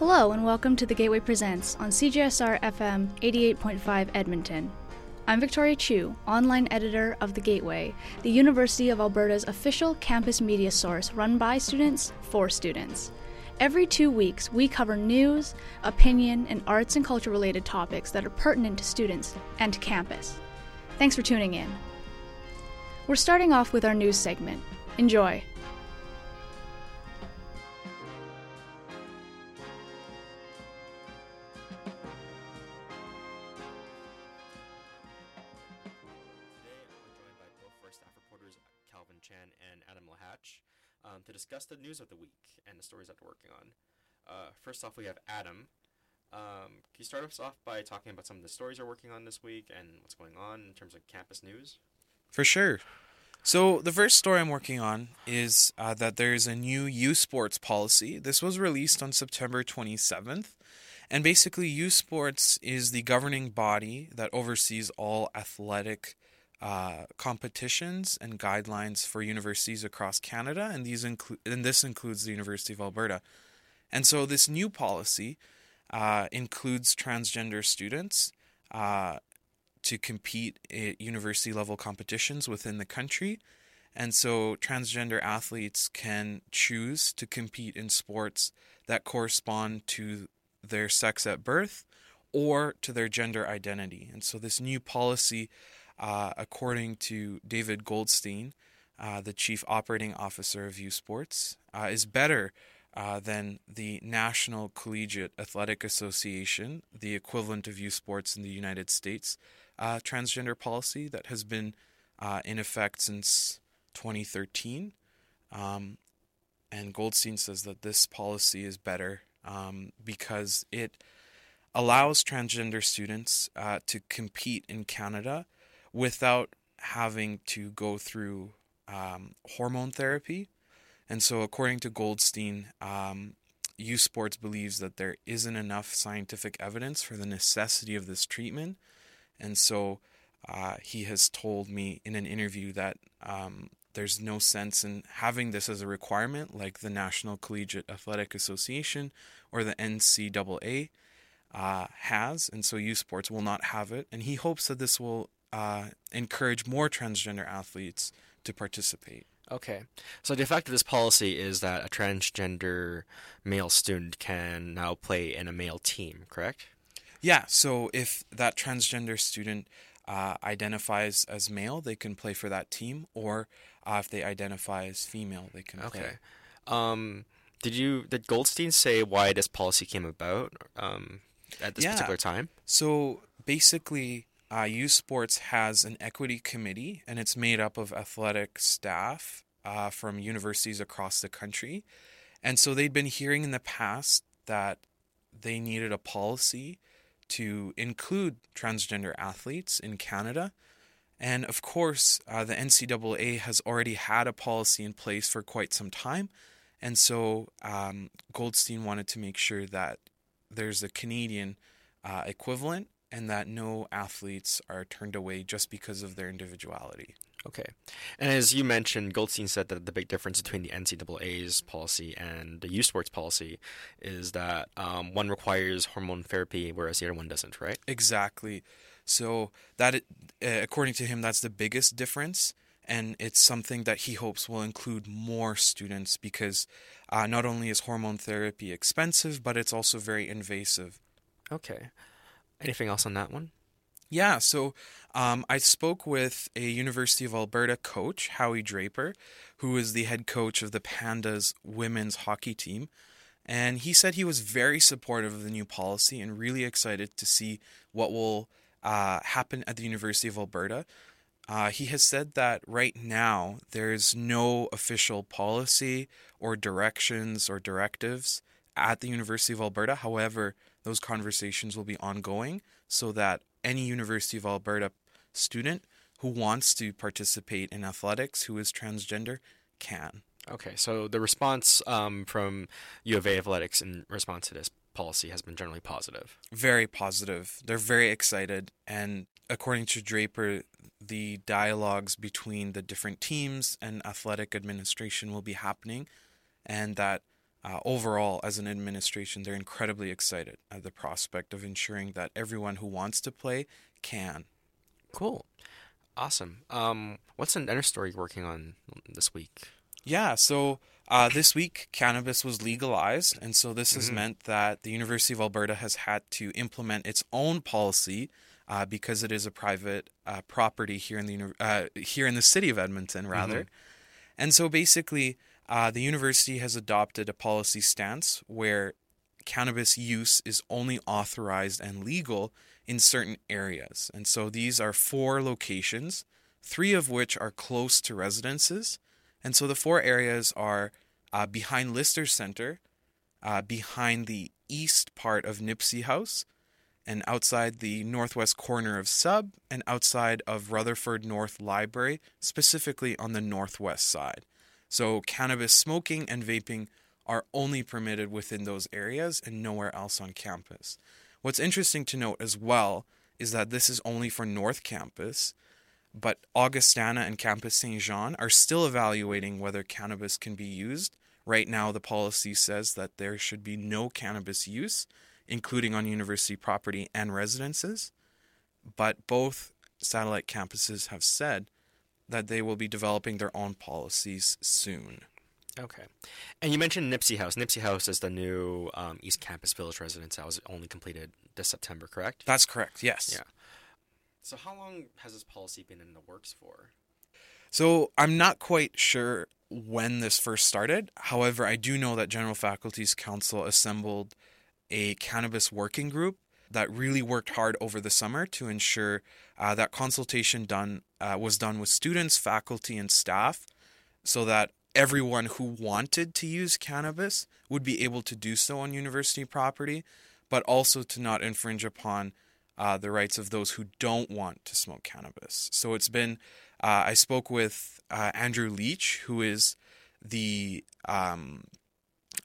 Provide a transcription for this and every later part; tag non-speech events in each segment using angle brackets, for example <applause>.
Hello, and welcome to the Gateway Presents on CJSR FM 88.5 Edmonton. I'm Victoria Chu, online editor of The Gateway, the University of Alberta's official campus media source run by students for students. Every two weeks, we cover news, opinion, and arts and culture related topics that are pertinent to students and to campus. Thanks for tuning in. We're starting off with our news segment. Enjoy. News of the week and the stories that they're working on. Uh, first off, we have Adam. Um, can you start us off by talking about some of the stories you're working on this week and what's going on in terms of campus news? For sure. So the first story I'm working on is uh, that there's a new U Sports policy. This was released on September 27th, and basically U Sports is the governing body that oversees all athletic uh, competitions and guidelines for universities across Canada, and these include and this includes the University of Alberta. And so this new policy uh, includes transgender students. Uh, to compete at university level competitions within the country. And so transgender athletes can choose to compete in sports that correspond to their sex at birth or to their gender identity. And so this new policy, uh, according to David Goldstein, uh, the chief operating officer of U Sports, uh, is better uh, than the National Collegiate Athletic Association, the equivalent of U Sports in the United States, uh, transgender policy that has been uh, in effect since 2013. Um, and Goldstein says that this policy is better um, because it allows transgender students uh, to compete in Canada without having to go through um, hormone therapy. And so, according to Goldstein, um, U Sports believes that there isn't enough scientific evidence for the necessity of this treatment. And so uh, he has told me in an interview that um, there's no sense in having this as a requirement, like the National Collegiate Athletic Association or the NCAA uh, has. And so U Sports will not have it. And he hopes that this will uh, encourage more transgender athletes to participate. Okay. So the effect of this policy is that a transgender male student can now play in a male team, correct? Yeah, so if that transgender student uh, identifies as male, they can play for that team, or uh, if they identify as female, they can play. Okay. Um, did you did Goldstein say why this policy came about um, at this Yeah. particular time? So basically, uh, U Sports has an equity committee, and it's made up of athletic staff uh, from universities across the country. And so they'd been hearing in the past that they needed a policy to include transgender athletes in Canada. And of course, uh, the NCAA has already had a policy in place for quite some time. And so um, Goldstein wanted to make sure that there's a Canadian uh, equivalent and that no athletes are turned away just because of their individuality. Okay. And as you mentioned, Goldstein said that the big difference between the NCAA's policy and the U Sports policy is that um, one requires hormone therapy, whereas the other one doesn't, right? Exactly. So that, it, uh, according to him, that's the biggest difference, and it's something that he hopes will include more students because uh, not only is hormone therapy expensive, but it's also very invasive. Okay. Anything else on that one? Yeah, so um, I spoke with a University of Alberta coach, Howie Draper, who is the head coach of the Pandas women's hockey team. And he said he was very supportive of the new policy and really excited to see what will uh, happen at the University of Alberta. Uh, he has said that right now there's no official policy or directions or directives at the University of Alberta. However, those conversations will be ongoing so that any University of Alberta student who wants to participate in athletics who is transgender can. Okay, so the response um, from U of A Athletics in response to this policy has been generally positive. Very positive. They're very excited. And according to Draper, the dialogues between the different teams and athletic administration will be happening, and that uh, overall, as an administration, they're incredibly excited at the prospect of ensuring that everyone who wants to play can. Cool. Awesome. Um, what's another story you're working on this week? Yeah, so uh, this week cannabis was legalized, and so this has Mhm. meant that the University of Alberta has had to implement its own policy uh, because it is a private uh, property here in the uh, here in the city of Edmonton, rather. And so basically, uh, the university has adopted a policy stance where cannabis use is only authorized and legal in certain areas. And so these are four locations, three of which are close to residences. And so the four areas are uh, behind Lister Center, uh, behind the east part of Nipisiy House, and outside the northwest corner of Sub, and outside of Rutherford North Library, specifically on the northwest side. So cannabis smoking and vaping are only permitted within those areas and nowhere else on campus. What's interesting to note as well is that this is only for North Campus, but Augustana and Campus Saint Jean are still evaluating whether cannabis can be used. Right now, the policy says that there should be no cannabis use, including on university property and residences. But both satellite campuses have said that they will be developing their own policies soon. Okay. And you mentioned Nipisiy House. Nipisiy House is the new um, East Campus Village residence that was only completed this September, correct? That's correct, yes. Yeah. So how long has this policy been in the works for? So I'm not quite sure when this first started. However, I do know that General Faculties Council assembled a cannabis working group that really worked hard over the summer to ensure uh, that consultation done uh, was done with students, faculty, and staff, so that everyone who wanted to use cannabis would be able to do so on university property, but also to not infringe upon uh, the rights of those who don't want to smoke cannabis. So it's been uh, I spoke with uh, Andrew Leach, who is the um,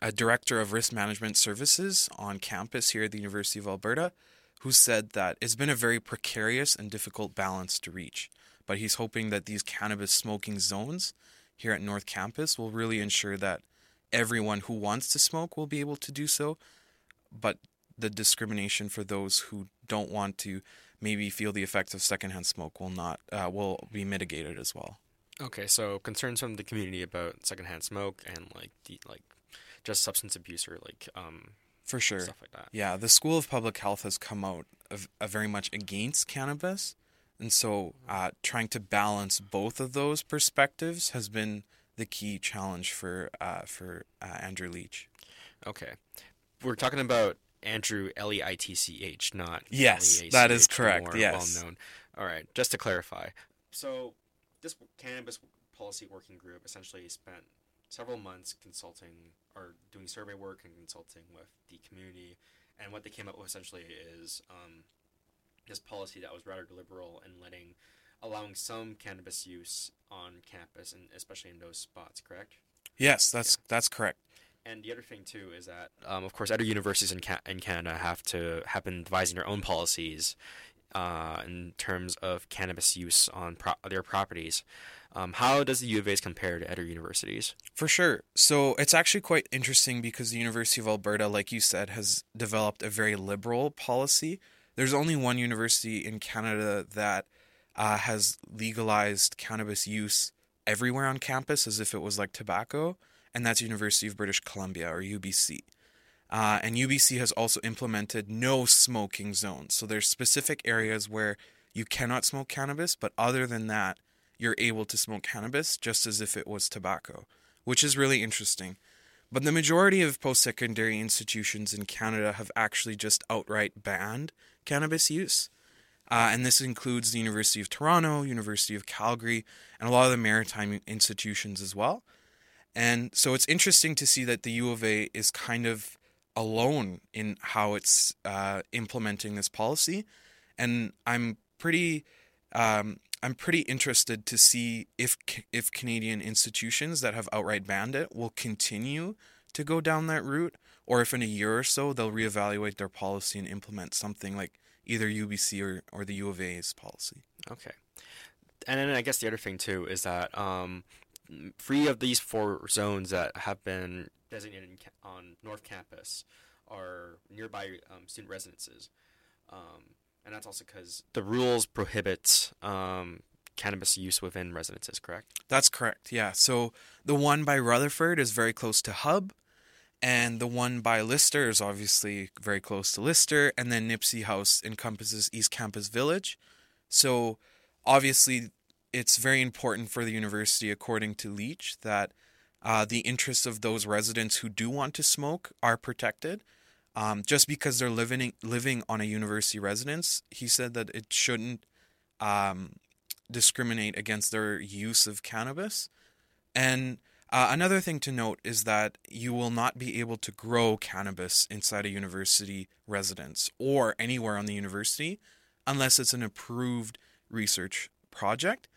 a director of risk management services on campus here at the University of Alberta, who said that it's been a very precarious and difficult balance to reach. But he's hoping that these cannabis smoking zones here at North Campus will really ensure that everyone who wants to smoke will be able to do so, but the discrimination for those who don't want to maybe feel the effects of secondhand smoke will not uh, will be mitigated as well. Okay, so concerns from the community about secondhand smoke and like like just substance abuse or like um For sure. stuff like that. Yeah, the School of Public Health has come out of, uh, very much against cannabis, and so uh, trying to balance both of those perspectives has been the key challenge for uh, for uh, Andrew Leach. Okay. We're talking about Andrew L E I T C H, not Yes, L-E-A-C-H, that is correct, yes. well known. All right, just to clarify. So, this cannabis policy working group essentially spent several months consulting or doing survey work and consulting with the community, and what they came up with essentially is um, this policy that was rather liberal and letting allowing some cannabis use on campus and especially in those spots. Correct. Yes, that's that's correct. And the other thing too is that, um, of course, other universities in, Ca- in Canada have to have been devising their own policies uh, in terms of cannabis use on pro- their properties. Um, how does the U of A's compare to other universities? For sure. So it's actually quite interesting because the University of Alberta, like you said, has developed a very liberal policy. There's only one university in Canada that uh, has legalized cannabis use everywhere on campus as if it was like tobacco, and that's University of British Columbia or UBC. Uh, and UBC has also implemented no smoking zones. So there's specific areas where you cannot smoke cannabis, but other than that, you're able to smoke cannabis just as if it was tobacco, which is really interesting. But the majority of post secondary institutions in Canada have actually just outright banned cannabis use. Uh, and this includes the University of Toronto, University of Calgary, and a lot of the maritime institutions as well. And so it's interesting to see that the U of A is kind of alone in how it's uh, implementing this policy. And I'm pretty um, I'm pretty interested to see if if Canadian institutions that have outright banned it will continue to go down that route, or if in a year or so they'll reevaluate their policy and implement something like either UBC or, or the U of A's policy. Okay. And then I guess the other thing too is that um, three of these four zones that have been designated on North Campus are nearby um, student residences, um, and that's also because the rules prohibit um, cannabis use within residences. Correct? That's correct. Yeah. So the one by Rutherford is very close to Hub, and the one by Lister is obviously very close to Lister, and then Nipisiy House encompasses East Campus Village. So obviously, it's very important for the university, according to Leach, that uh, the interests of those residents who do want to smoke are protected. Um, just because they're living living on a university residence, he said that it shouldn't um, discriminate against their use of cannabis. And uh, another thing to note is that you will not be able to grow cannabis inside a university residence or anywhere on the university unless it's an approved research project.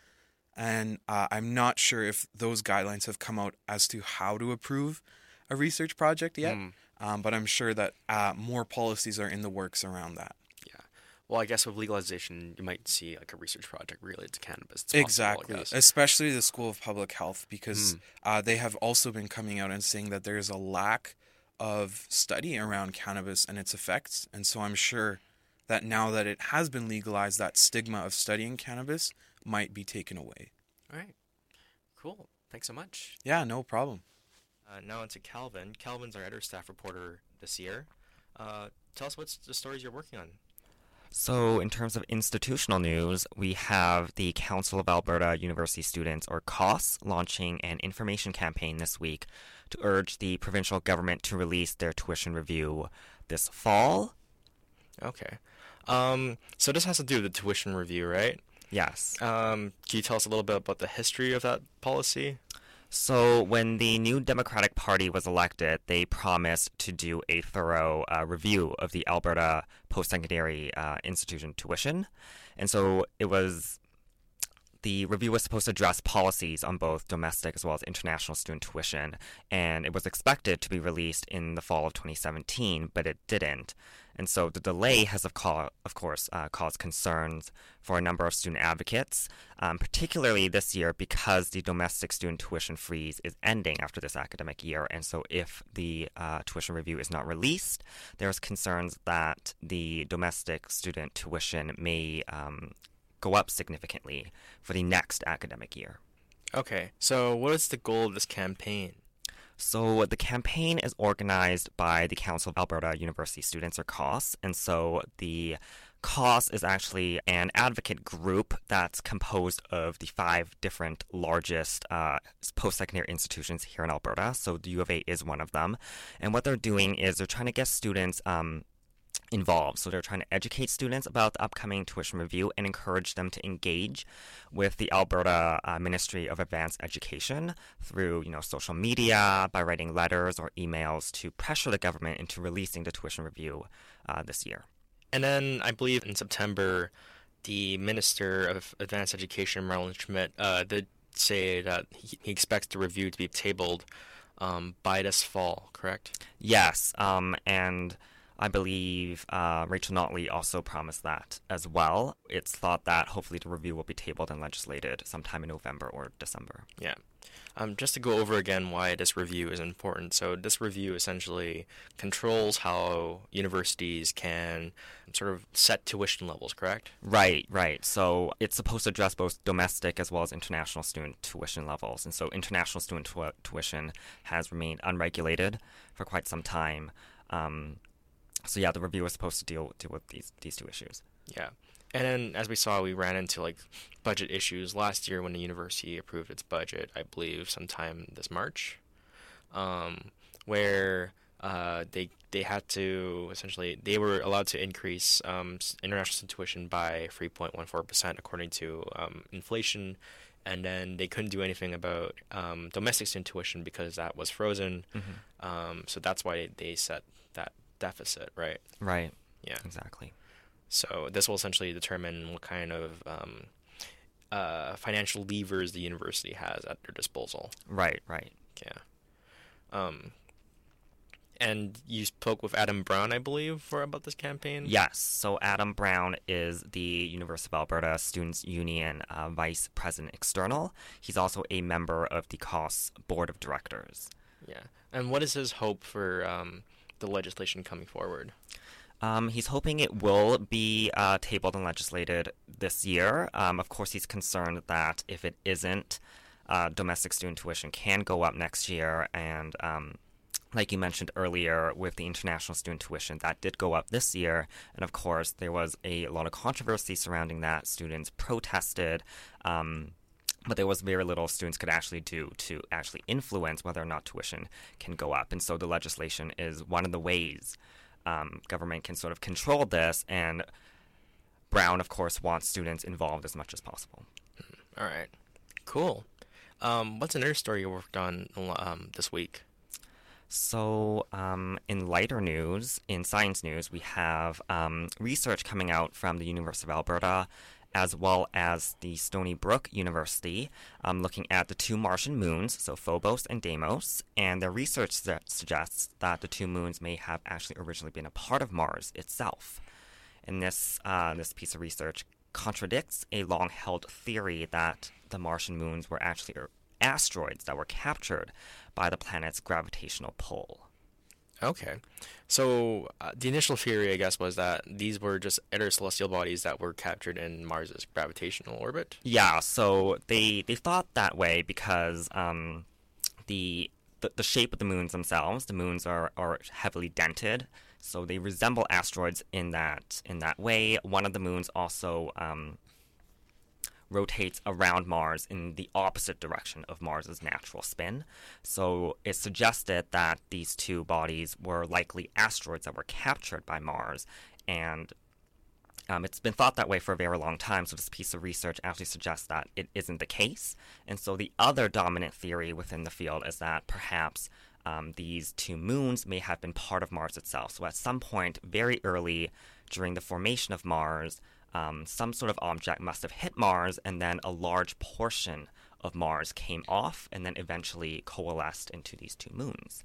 And uh, I'm not sure if those guidelines have come out as to how to approve a research project yet, Mm. um, but I'm sure that uh, more policies are in the works around that. Yeah. Well, I guess with legalization, you might see like a research project related to cannabis. Possible, Exactly, especially the School of Public Health, because Mm. uh, they have also been coming out and saying that there is a lack of study around cannabis and its effects. And so I'm sure that now that it has been legalized, that stigma of studying cannabis might be taken away. All right. Cool. Thanks so much. Yeah, no problem. Uh, now on to Calvin. Calvin's our editor staff reporter this year. Uh, tell us what's the stories you're working on. So, in terms of institutional news, we have the Council of Alberta University Students, or CAUS, launching an information campaign this week to urge the provincial government to release their tuition review this fall. Okay. Um, so this has to do with the tuition review, right? Yes. Um, can you tell us a little bit about the history of that policy? So, when the new Democratic Party was elected, they promised to do a thorough uh, review of the Alberta post secondary uh, institution tuition. And so it was. The review was supposed to address policies on both domestic as well as international student tuition, and it was expected to be released in the fall of 2017, but it didn't. And so the delay has, of, of course, uh, caused concerns for a number of student advocates, um, particularly this year because the domestic student tuition freeze is ending after this academic year. And so if the uh, tuition review is not released, there's concerns that the domestic student tuition may um, go up significantly for the next academic year. Okay. So what is the goal of this campaign? So the campaign is organized by the Council of Alberta University Students, or CAUS, and so the CAUS is actually an advocate group that's composed of the five different largest uh, post-secondary institutions here in Alberta. So the U of A is one of them, and what they're doing is they're trying to get students. Um, involved. So they're trying to educate students about the upcoming tuition review and encourage them to engage with the Alberta uh, Ministry of Advanced Education through, you know, social media, by writing letters or emails to pressure the government into releasing the tuition review uh, this year. And then I believe in September, the Minister of Advanced Education, Marlin Schmidt, uh, did say that he, he expects the review to be tabled um, by this fall, correct? Yes, um, and I believe uh, Rachel Notley also promised that as well. It's thought that hopefully the review will be tabled and legislated sometime in November or December. Yeah. Um, just to go over again why this review is important. So, this review essentially controls how universities can sort of set tuition levels, correct? Right, right. So it's supposed to address both domestic as well as international student tuition levels. And so international student tu- tuition has remained unregulated for quite some time. Um, so yeah, the review was supposed to deal deal with these these two issues. Yeah. And then, as we saw, we ran into like budget issues last year when the university approved its budget, I believe, sometime this March, um, where uh, they they had to essentially they were allowed to increase um, international student tuition by 3.14 percent according to um, inflation, and then they couldn't do anything about um, domestic student tuition because that was frozen. Um, so that's why they set deficit, right? Right. Yeah. Exactly. So this will essentially determine what kind of um, uh, financial levers the university has at their disposal. Right. Right. Yeah. Um, And you spoke with Adam Brown, I believe, for about this campaign. Yes. So Adam Brown is the University of Alberta Students Union uh, Vice President External. He's also a member of the CAUS Board of Directors. Yeah. And what is his hope for um, the legislation coming forward? Um, he's hoping it will be uh, tabled and legislated this year. Um, of course, he's concerned that if it isn't, uh, domestic student tuition can go up next year, and um, like you mentioned earlier, with the international student tuition, that did go up this year. And of course, there was a lot of controversy surrounding that. Students protested. Um, but there was very little students could actually do to actually influence whether or not tuition can go up. And so the legislation is one of the ways um, government can sort of control this. And Brown, of course, wants students involved as much as possible. All right. Cool. Um, what's another story you worked on um, this week? So, um, in lighter news, in science news, we have um, research coming out from the University of Alberta as well as the Stony Brook University, um, looking at the two Martian moons, so Phobos and Deimos, and their research suggests that the two moons may have actually originally been a part of Mars itself. And this uh, this piece of research contradicts a long-held theory that the Martian moons were actually asteroids that were captured by the planet's gravitational pull. Okay. So uh, the initial theory, I guess, was that these were just other celestial bodies that were captured in Mars's gravitational orbit. Yeah. So they they thought that way because um, the, the the shape of the moons themselves, the moons are are heavily dented, so they resemble asteroids in that in that way. One of the moons also um, rotates around Mars in the opposite direction of Mars's natural spin. So it suggested that these two bodies were likely asteroids that were captured by Mars. And um, it's been thought that way for a very long time, so this piece of research actually suggests that it isn't the case. And so the other dominant theory within the field is that perhaps um, these two moons may have been part of Mars itself. So at some point, very early during the formation of Mars, um, some sort of object must have hit Mars, and then a large portion of Mars came off and then eventually coalesced into these two moons.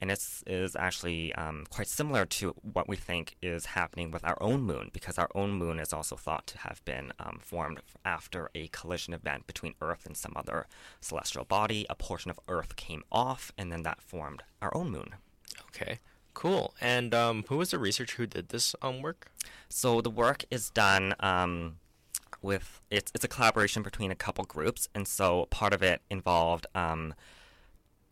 And this is actually um, quite similar to what we think is happening with our own moon, because our own moon is also thought to have been um, formed after a collision event between Earth and some other celestial body. A portion of Earth came off, and then that formed our own moon. Okay. Cool. And um, who was the researcher who did this um, work? So the work is done um, with it's it's a collaboration between a couple groups, and so part of it involved um,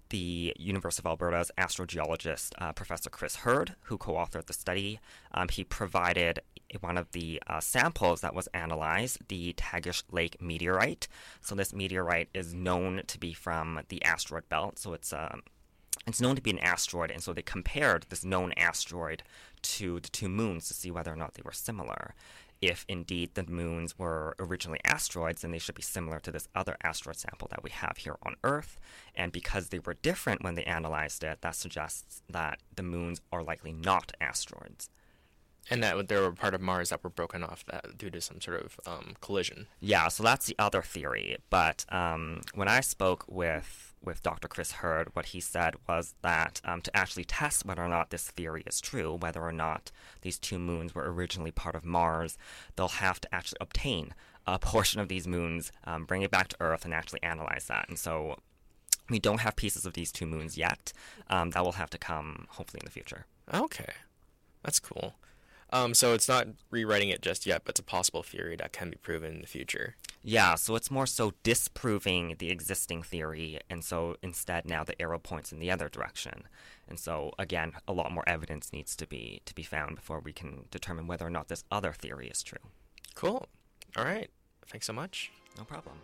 the University of Alberta's astrogeologist uh, Professor Chris Herd, who co-authored the study. Um, he provided one of the uh, samples that was analyzed, the Tagish Lake meteorite. So this meteorite is known to be from the asteroid belt. So it's um, it's known to be an asteroid, and so they compared this known asteroid to the two moons to see whether or not they were similar. If indeed the moons were originally asteroids, then they should be similar to this other asteroid sample that we have here on Earth. And because they were different when they analyzed it, that suggests that the moons are likely not asteroids. And that they were part of Mars that were broken off that due to some sort of um, collision. Yeah, so that's the other theory. But um, when I spoke with with Dr. Chris Herd, what he said was that um, to actually test whether or not this theory is true, whether or not these two moons were originally part of Mars, they'll have to actually obtain a portion of these moons, um, bring it back to Earth, and actually analyze that. And so we don't have pieces of these two moons yet. Um, that will have to come hopefully in the future. Okay, that's cool. Um, so it's not rewriting it just yet, but it's a possible theory that can be proven in the future. Yeah, so it's more so disproving the existing theory, and so instead now the arrow points in the other direction. And so again, a lot more evidence needs to be to be found before we can determine whether or not this other theory is true. Cool. All right. Thanks so much. No problem.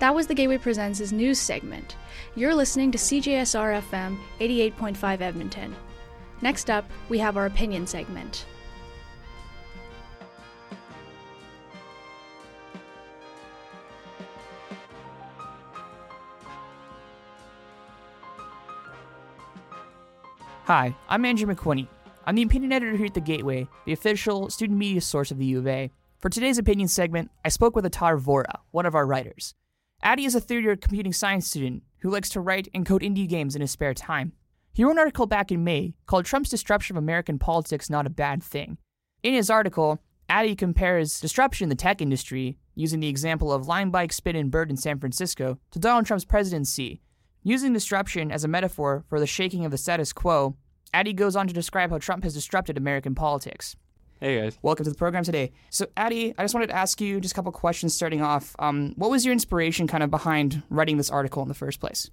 That was the Gateway Presents' news segment. You're listening to CJSR FM 88.5 Edmonton. Next up, we have our opinion segment. Hi, I'm Andrew McQuinney. I'm the opinion editor here at The Gateway, the official student media source of the U of A. For today's opinion segment, I spoke with Atar Vora, one of our writers. Addy is a third year computing science student who likes to write and code indie games in his spare time. He wrote an article back in May called Trump's Disruption of American Politics Not a Bad Thing. In his article, Addy compares disruption in the tech industry, using the example of Lime Bike, Spin, and Bird in San Francisco, to Donald Trump's presidency. Using disruption as a metaphor for the shaking of the status quo, Addy goes on to describe how Trump has disrupted American politics. Hey guys. Welcome to the program today. So, Addy, I just wanted to ask you just a couple questions starting off. Um, what was your inspiration kind of behind writing this article in the first place?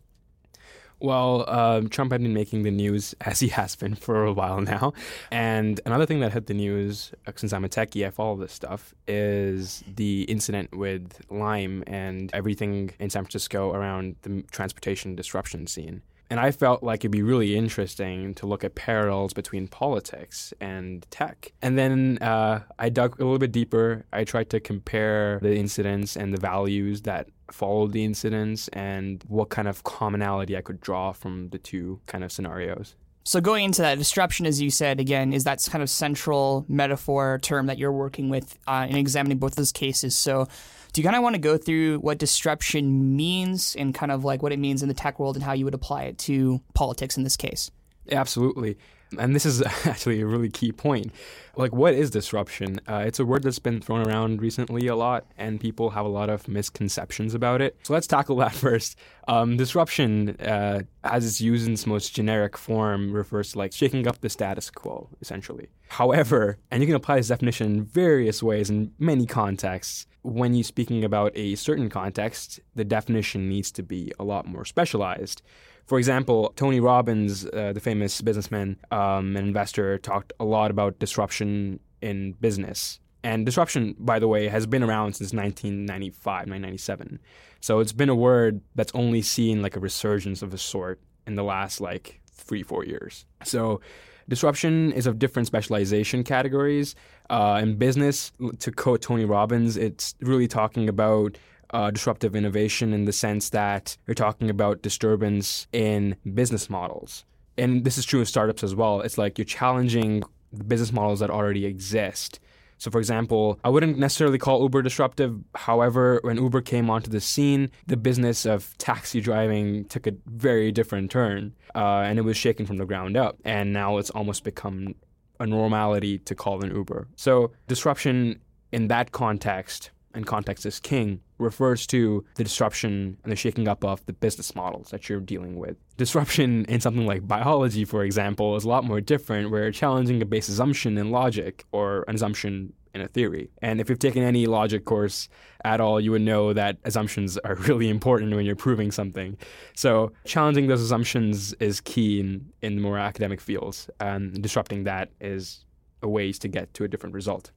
Well, um, Trump had been making the news <laughs> as he has been for a while now. And another thing that hit the news, uh, since I'm a techie, I follow this stuff, is the incident with Lime and everything in San Francisco around the transportation disruption scene. And I felt like it'd be really interesting to look at parallels between politics and tech. And then uh, I dug a little bit deeper. I tried to compare the incidents and the values that followed the incidents and what kind of commonality I could draw from the two kind of scenarios. So, going into that, disruption, as you said, again, is that kind of central metaphor term that you're working with uh, in examining both those cases. So, do you kind of want to go through what disruption means and kind of like what it means in the tech world and how you would apply it to politics in this case? Absolutely. And this is <laughs> actually a really key point. Like, what is disruption? Uh, it's a word that's been thrown around recently a lot, and people have a lot of misconceptions about it. So let's tackle <laughs> that first. Um, disruption, uh, as it's used in its most generic form, refers to like shaking up the status quo, essentially. However, and you can apply this definition in various ways in many contexts. When you're speaking about a certain context, the definition needs to be a lot more specialized. For example, Tony Robbins, uh, the famous businessman um, and investor, talked a lot about disruption in business. And disruption, by the way, has been around since 1995, 1997. So it's been a word that's only seen like a resurgence of a sort in the last like three, four years. So disruption is of different specialization categories. Uh, in business, to quote Tony Robbins, it's really talking about uh, disruptive innovation in the sense that you're talking about disturbance in business models. And this is true in startups as well. It's like you're challenging the business models that already exist. So, for example, I wouldn't necessarily call Uber disruptive. However, when Uber came onto the scene, the business of taxi driving took a very different turn uh, and it was shaken from the ground up. And now it's almost become a normality to call an Uber. So, disruption in that context, and context is king, refers to the disruption and the shaking up of the business models that you're dealing with. Disruption in something like biology, for example, is a lot more different, where you're challenging a base assumption in logic or an assumption in a theory. And if you've taken any logic course at all, you would know that assumptions are <laughs> really important when you're proving something. So challenging those assumptions is key in, in more academic fields, and disrupting that is a ways to get to a different result.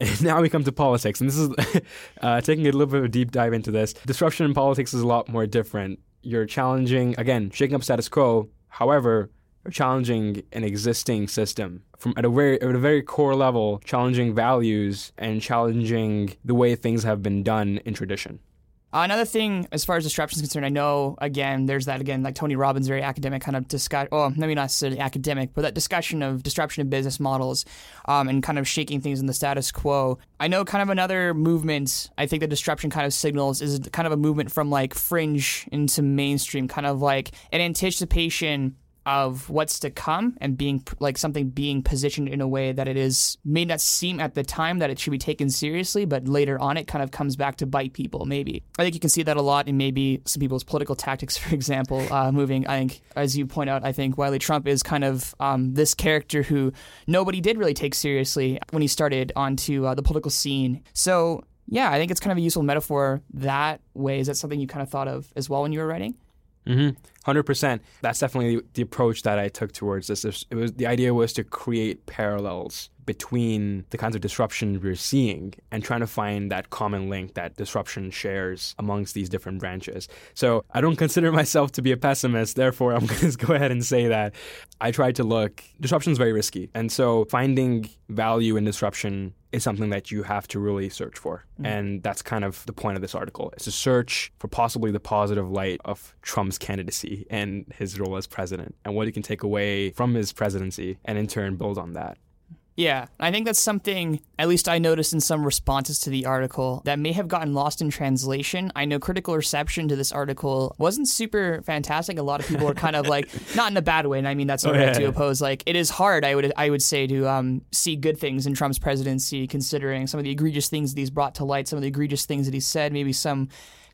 <laughs> now we come to politics, and this is <laughs> uh, taking a little bit of a deep dive into this. Disruption in politics is a lot more different. You're challenging, again, shaking up status quo. However, you're challenging an existing system from at a very at a very core level, challenging values and challenging the way things have been done in tradition. Uh, another thing, as far as disruption is concerned, I know again there's that again like Tony Robbins very academic kind of discuss. Oh, maybe not necessarily academic, but that discussion of disruption of business models um, and kind of shaking things in the status quo. I know kind of another movement. I think the disruption kind of signals is kind of a movement from like fringe into mainstream, kind of like an anticipation of what's to come and being like something being positioned in a way that it is may not seem at the time that it should be taken seriously, but later on it kind of comes back to bite people. Maybe I think you can see that a lot in maybe some people's political tactics, <laughs> for example, uh, moving. I think, as you point out, I think Wiley Trump is kind of um, this character who nobody did really take seriously when he started onto uh, the political scene. So yeah, I think it's kind of a useful metaphor that way. Is that something you kind of thought of as well when you were writing? Mm-hmm. Hundred percent. That's definitely the approach that I took towards this. It was the idea was to create parallels between the kinds of disruption we're seeing and trying to find that common link that disruption shares amongst these different branches. So I don't consider myself to be a pessimist. Therefore, I'm <laughs> going to go ahead and say that I tried to look. Disruption is very risky, and so finding value in disruption is something that you have to really search for. Mm-hmm. And that's kind of the point of this article. It's to search for possibly the positive light of Trump's candidacy and his role as president and what he can take away from his presidency and in turn build on that. Yeah, I think that's something, at least I noticed in some responses to the article, that may have gotten lost in translation. I know critical reception to this article wasn't super fantastic. A lot of people were kind of like, <laughs> not in a bad way, and I mean that's not Oh, right yeah, to yeah. oppose. Like, it is hard, I would I would say, to um, see good things in Trump's presidency, considering some of the egregious things that he's brought to light, some of the egregious things that he said, maybe some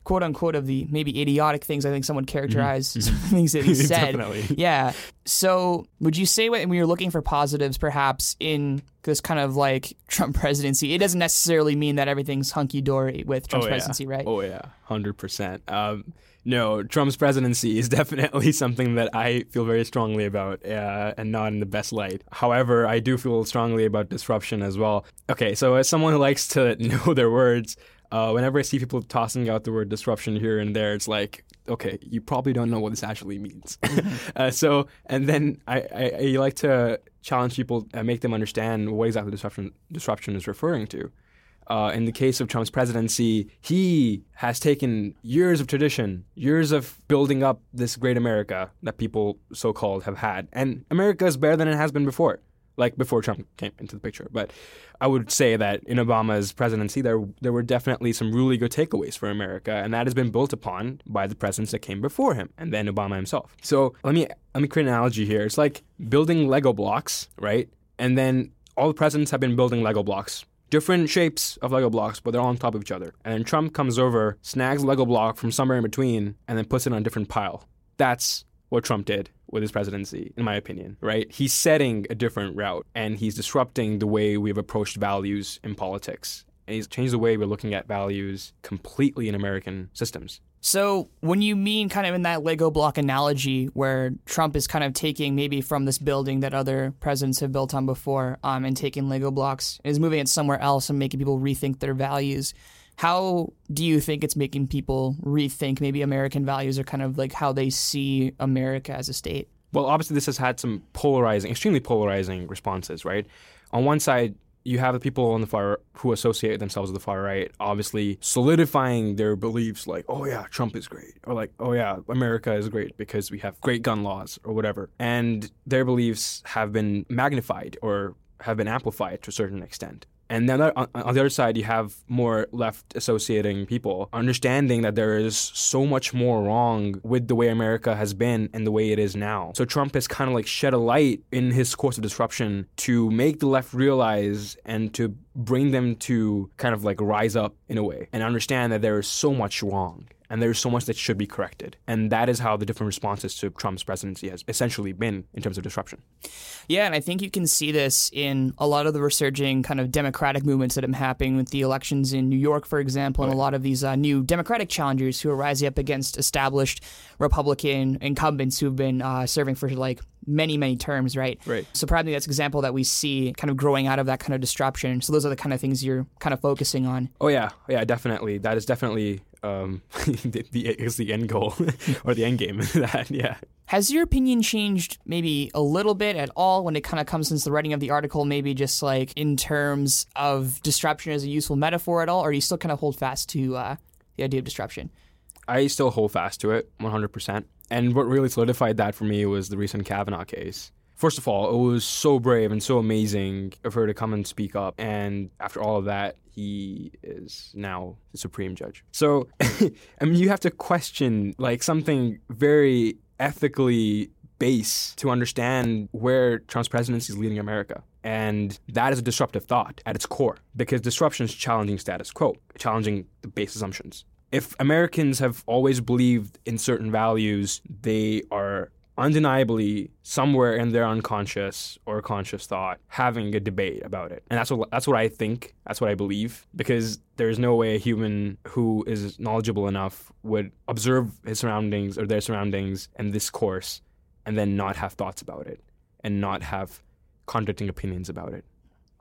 quote unquote of the maybe idiotic things I think someone characterized <laughs> some of the things that he <laughs> said. Definitely. Yeah. So, would you say when you're looking for positives, perhaps in this kind of like Trump presidency, it doesn't necessarily mean that everything's hunky dory with Trump's Oh, yeah. presidency, right? Oh yeah, hundred percent. Um, no, Trump's presidency is <laughs> definitely something that I feel very strongly about, uh, and not in the best light. However, I do feel strongly about disruption as well. Okay, so as someone who likes to know their words, uh, whenever I see people tossing out the word disruption here and there, it's like, okay, you probably don't know what this actually means. <laughs> uh, so, and then I, I, I like to challenge people and make them understand what exactly disruption disruption is referring to. Uh, in the case of Trump's presidency, he has taken years of tradition, years of building up this great America that people so called have had. And America is better than it has been before, like before Trump came into the picture. But I would say that in Obama's presidency, there, there were definitely some really good takeaways for America, and that has been built upon by the presidents that came before him and then Obama himself. So let me, let me create an analogy here. It's like building Lego blocks, right? And then all the presidents have been building Lego blocks different shapes of Lego blocks, but they're all on top of each other. And then Trump comes over, snags Lego block from somewhere in between, and then puts it on a different pile. That's what Trump did with his presidency, in my opinion, right? He's setting a different route and he's disrupting the way we've approached values in politics. And he's changed the way we're looking at values completely in American systems. So, when you mean kind of in that Lego block analogy where Trump is kind of taking maybe from this building that other presidents have built on before um, and taking Lego blocks and is moving it somewhere else and making people rethink their values, how do you think it's making people rethink maybe American values or kind of like how they see America as a state? Well, obviously, this has had some polarizing, extremely polarizing responses, right? On one side, you have the people on the far who associate themselves with the far right, obviously solidifying their beliefs, like, "Oh yeah, Trump is great," or like, "Oh yeah, America is great because we have great gun laws," or whatever. And their beliefs have been magnified or have been amplified to a certain extent. And then on, the other side, you have more left associating people, understanding that there is so much more wrong with the way America has been and the way it is now. So Trump has kind of like shed a light in his course of disruption to make the left realize and to bring them to kind of like rise up in a way and understand that there is so much wrong and there's so much that should be corrected. And that is how the different responses to Trump's presidency has essentially been in terms of disruption. Yeah, and I think you can see this in a lot of the resurging kind of democratic movements that are happening with the elections in New York, for example, and a lot of these uh, new democratic challengers who are rising up against established Republican incumbents who've been uh, serving for like many, many terms, right? Right. So probably that's an example that we see kind of growing out of that kind of disruption. So those are the kind of things you're kind of focusing on. Oh yeah, yeah, definitely. That is definitely um, <laughs> the, the is the end goal <laughs> or the end game. that yeah. Has your opinion changed maybe a little bit at all when it kind of comes since the writing of the article, maybe just like in terms of disruption as a useful metaphor at all, or do you still kind of hold fast to uh, the idea of disruption? I still hold fast to it 100%. And what really solidified that for me was the recent Kavanaugh case. First of all, it was so brave and so amazing of her to come and speak up. And after all of that, he is now the Supreme Judge. So, <laughs> I mean, you have to question like something very ethically base to understand where Trump's presidency is leading America. And that is a disruptive thought at its core because disruption is challenging status quo, challenging the base assumptions. If Americans have always believed in certain values, they are undeniably somewhere in their unconscious or conscious thought having a debate about it. And that's what that's what I think, that's what I believe because there's no way a human who is knowledgeable enough would observe his surroundings or their surroundings and this course and then not have thoughts about it and not have contradicting opinions about it.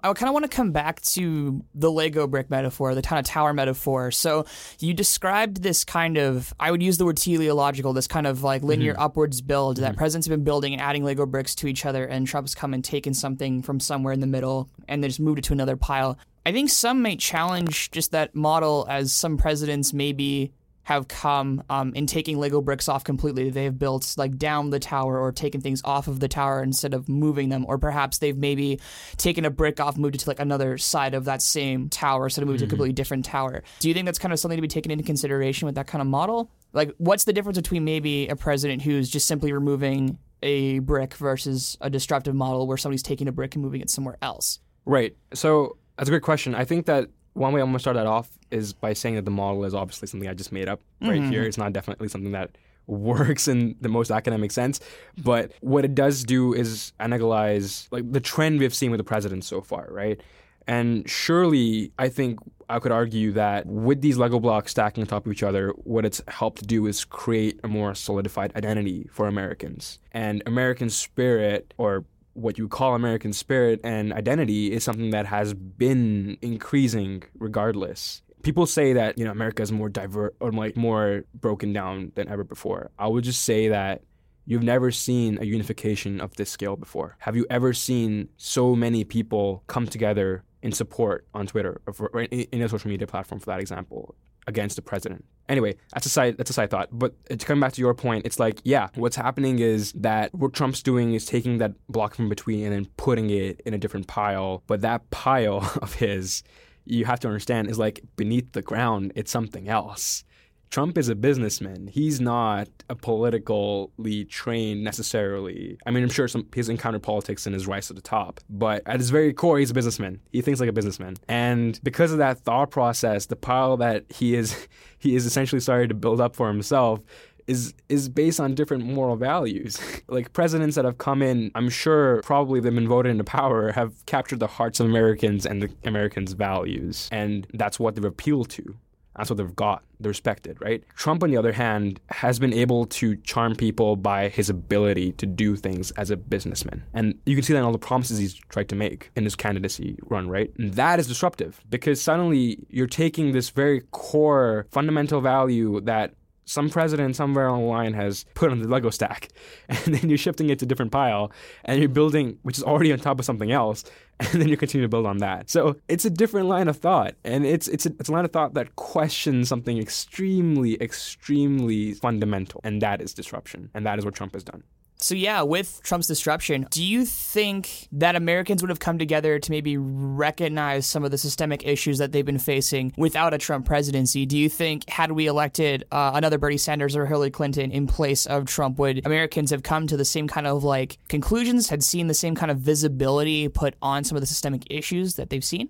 I kind of want to come back to the Lego brick metaphor, the kind of tower metaphor. So you described this kind of, I would use the word teleological, this kind of like linear mm-hmm. upwards build that mm-hmm. presidents have been building and adding Lego bricks to each other, and Trump's come and taken something from somewhere in the middle and then just moved it to another pile. I think some may challenge just that model as some presidents maybe have come um, in taking Lego bricks off completely. They have built like down the tower or taken things off of the tower instead of moving them, or perhaps they've maybe taken a brick off, moved it to like another side of that same tower, instead of moving to a completely different tower. Do you think that's kind of something to be taken into consideration with that kind of model? Like, what's the difference between maybe a president who's just simply removing a brick versus a disruptive model where somebody's taking a brick and moving it somewhere else? Right. So that's a great question. I think that one way I'm gonna start that off is by saying that the model is obviously something I just made up right mm-hmm. here. It's not definitely something that works in the most academic sense. But what it does do is analyze like the trend we've seen with the president so far, right? And surely, I think I could argue that with these Lego blocks stacking on top of each other, what it's helped do is create a more solidified identity for Americans. And American spirit, or what you call American spirit and identity, is something that has been increasing regardless. People say that you know America is more diver or like more broken down than ever before. I would just say that You've never seen a unification of this scale before. Have you ever seen so many people come together in support on Twitter or, for, or in a social media platform, for that example, against the president? Anyway, that's a side that's a side thought. But to come back to your point, it's like, yeah, what's happening is that what Trump's doing is taking that block from between and then putting it in a different pile. But that pile <laughs> of his, you have to understand, is like beneath the ground. It's something else. Trump is a businessman. He's not a politically trained necessarily. I mean, I'm sure some he's encountered politics in his rise to the top, but at his very core, he's a businessman. He thinks like a businessman, and because of that thought process, the pile that he is <laughs> he is essentially starting to build up for himself is is based on different moral values. <laughs> like presidents that have come in, I'm sure probably they've been voted into power have captured the hearts of Americans and the Americans' values, and that's what they've appealed to. That's what they've got. They're respected, right? Trump, on the other hand, has been able to charm people by his ability to do things as a businessman. And you can see that in all the promises he's tried to make in his candidacy run, right? And that is disruptive because suddenly you're taking this very core fundamental value that some president somewhere on the line has put on the Lego stack, <laughs> and then you're shifting it to a different pile, and you're building, which is already on top of something else, <laughs> and then you continue to build on that. So it's a different line of thought, and it's it's a, it's a line of thought that questions something extremely, extremely fundamental, and that is disruption, and that is what Trump has done. So yeah, with Trump's disruption, do you think that Americans would have come together to maybe recognize some of the systemic issues that they've been facing without a Trump presidency? Do you think had we elected uh, another Bernie Sanders or Hillary Clinton in place of Trump, would Americans have come to the same kind of like conclusions, had seen the same kind of visibility put on some of the systemic issues that they've seen?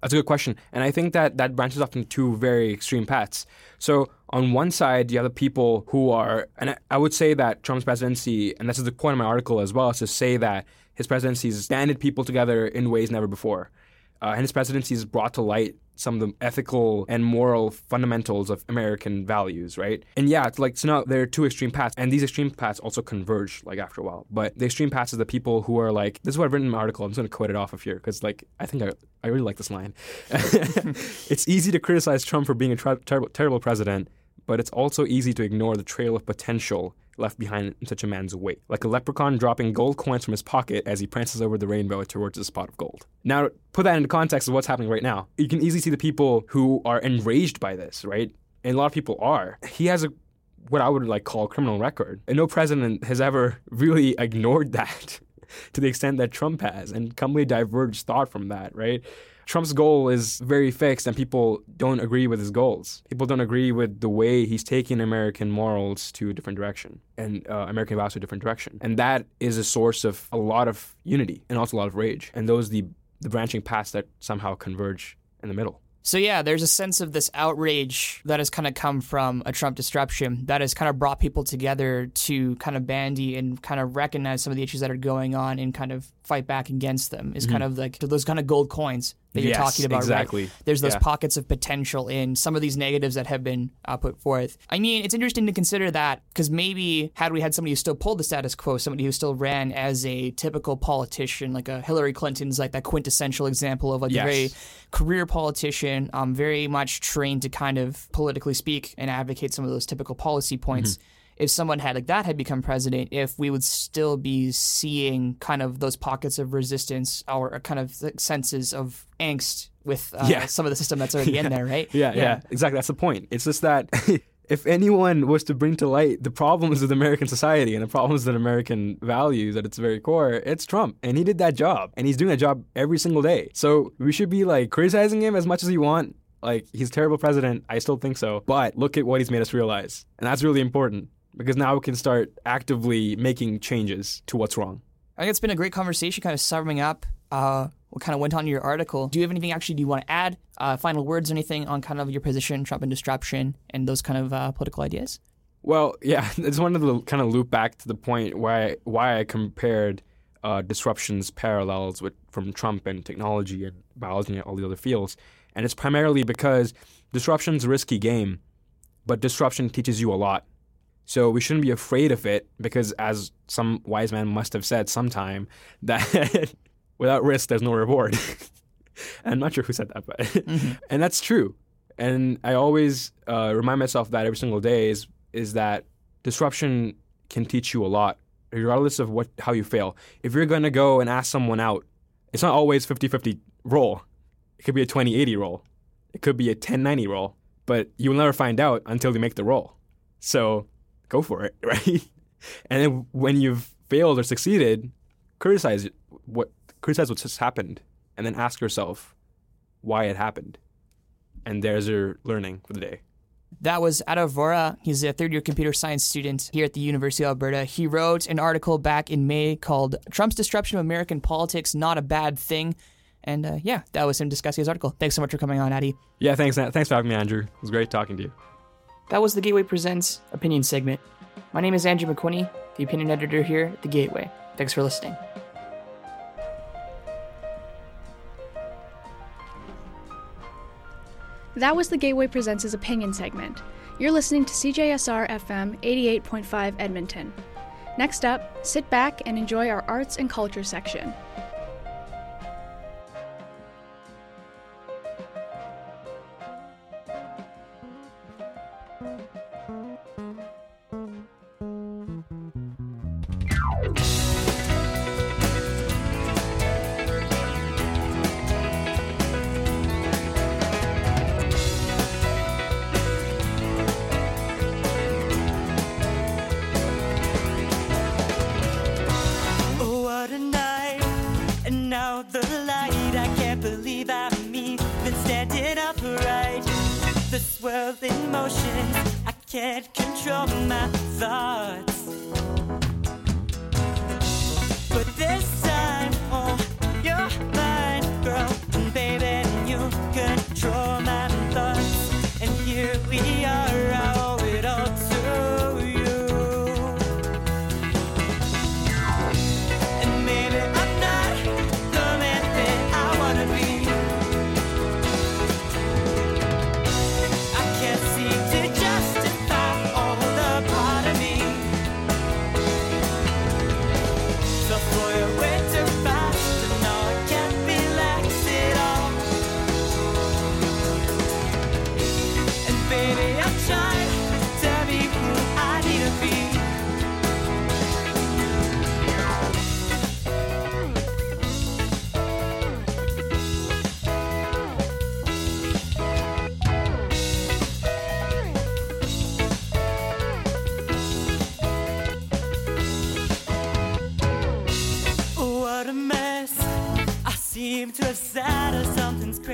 That's a good question. And I think that that branches off into two very extreme paths. So, on one side, you have the people who are, and I, would say that Trump's presidency, and this is the point of my article as well, is to say that his presidency has banded people together in ways never before. Uh, and his presidency has brought to light some of the ethical and moral fundamentals of American values, right? And yeah, it's like so now there are two extreme paths, and these extreme paths also converge like after a while. But the extreme paths is the people who are like, this is what I've written in my article. I'm just gonna quote it off of here because like I think I, I really like this line. <laughs> it's easy to criticize Trump for being a ter- terrible, terrible president, but it's also easy to ignore the trail of potential left behind in such a man's wake, like a leprechaun dropping gold coins from his pocket as he prances over the rainbow towards a spot of gold. Now, put that into context of what's happening right now. You can easily see the people who are enraged by this, right? And a lot of people are. He has a what I would like call a criminal record, and no president has ever <laughs> really ignored that <laughs> to the extent that Trump has, and completely diverged thought from that, right? Trump's goal is very fixed and people don't agree with his goals. People don't agree with the way he's taking American morals to a different direction and uh, American values to a different direction. And that is a source of a lot of unity and also a lot of rage. And those are the, the branching paths that somehow converge in the middle. So yeah, there's a sense of this outrage that has kind of come from a Trump disruption that has kind of brought people together to kind of bandy and kind of recognize some of the issues that are going on and kind of fight back against them. Is mm-hmm. kind of like those kind of gold coins that you're yes, talking about, exactly. right? There's those yeah. pockets of potential in some of these negatives that have been uh, put forth. I mean, it's interesting to consider that because maybe had we had somebody who still pulled the status quo, somebody who still ran as a typical politician, like a Hillary Clinton's like that quintessential example of like yes. a very career politician, um, very much trained to kind of politically speak and advocate some of those typical policy points. Mm-hmm if someone had like that had become president, if we would still be seeing kind of those pockets of resistance or kind of senses of angst with uh, yeah. some of the system that's already <laughs> yeah. in there, right? Yeah, yeah, yeah, exactly. That's the point. It's just that <laughs> if anyone was to bring to light the problems of American society and the problems of American values at its very core, it's Trump. And he did that job. And he's doing that job every single day. So we should be like criticizing him as much as you want. Like, he's a terrible president. I still think so. But look at what he's made us realize. And that's really important because now we can start actively making changes to what's wrong. I think it's been a great conversation, kind of summing up uh, what kind of went on in your article. Do you have anything actually do you want to add? Uh, final words, or anything on kind of your position, Trump and disruption, and those kind of uh, political ideas? Well, <laughs> yeah, I just wanted to kind of loop back to the point why why I compared uh, disruptions parallels with from Trump and technology and biology and all the other fields, and it's primarily because disruption's a risky game, but disruption teaches you a lot. So we shouldn't be afraid of it because, as some wise man must have said sometime, <laughs> that without risk there's no reward. <laughs> I'm not sure who said that, but Mm-hmm. <laughs> and that's true. And I always uh, remind myself that every single day is is that disruption can teach you a lot, regardless of what how you fail. If you're gonna go and ask someone out, it's not always 50-50 roll. It could be a 20-80 roll. It could be a 10-90 roll. But you'll never find out until you make the roll. So go for it, <laughs> right? And then when you've failed or succeeded, criticize what criticize what's just happened, and then ask yourself why it happened. And there's your learning for the day. That was Adav Vora. He's a third year computer science student here at the University of Alberta. He wrote an article back in May called Trump's Disruption of American Politics Not a Bad Thing. And uh, yeah, that was him discussing his article. Thanks so much for coming on, Addy. Yeah, thanks. Thanks for having me, Andrew. It was great talking to you. That was the Gateway Presents opinion segment. My name is Andrew McWhinney, the opinion editor here at the Gateway. Thanks for listening. That was the Gateway Presents' opinion segment. You're listening to CJSR FM 88.5 Edmonton. Next up, sit back and enjoy our arts and culture section. Oh, in motion. I can't control my thoughts.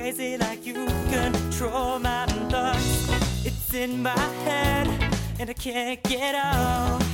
Crazy like you control my thoughts. It's in my head and I can't get out.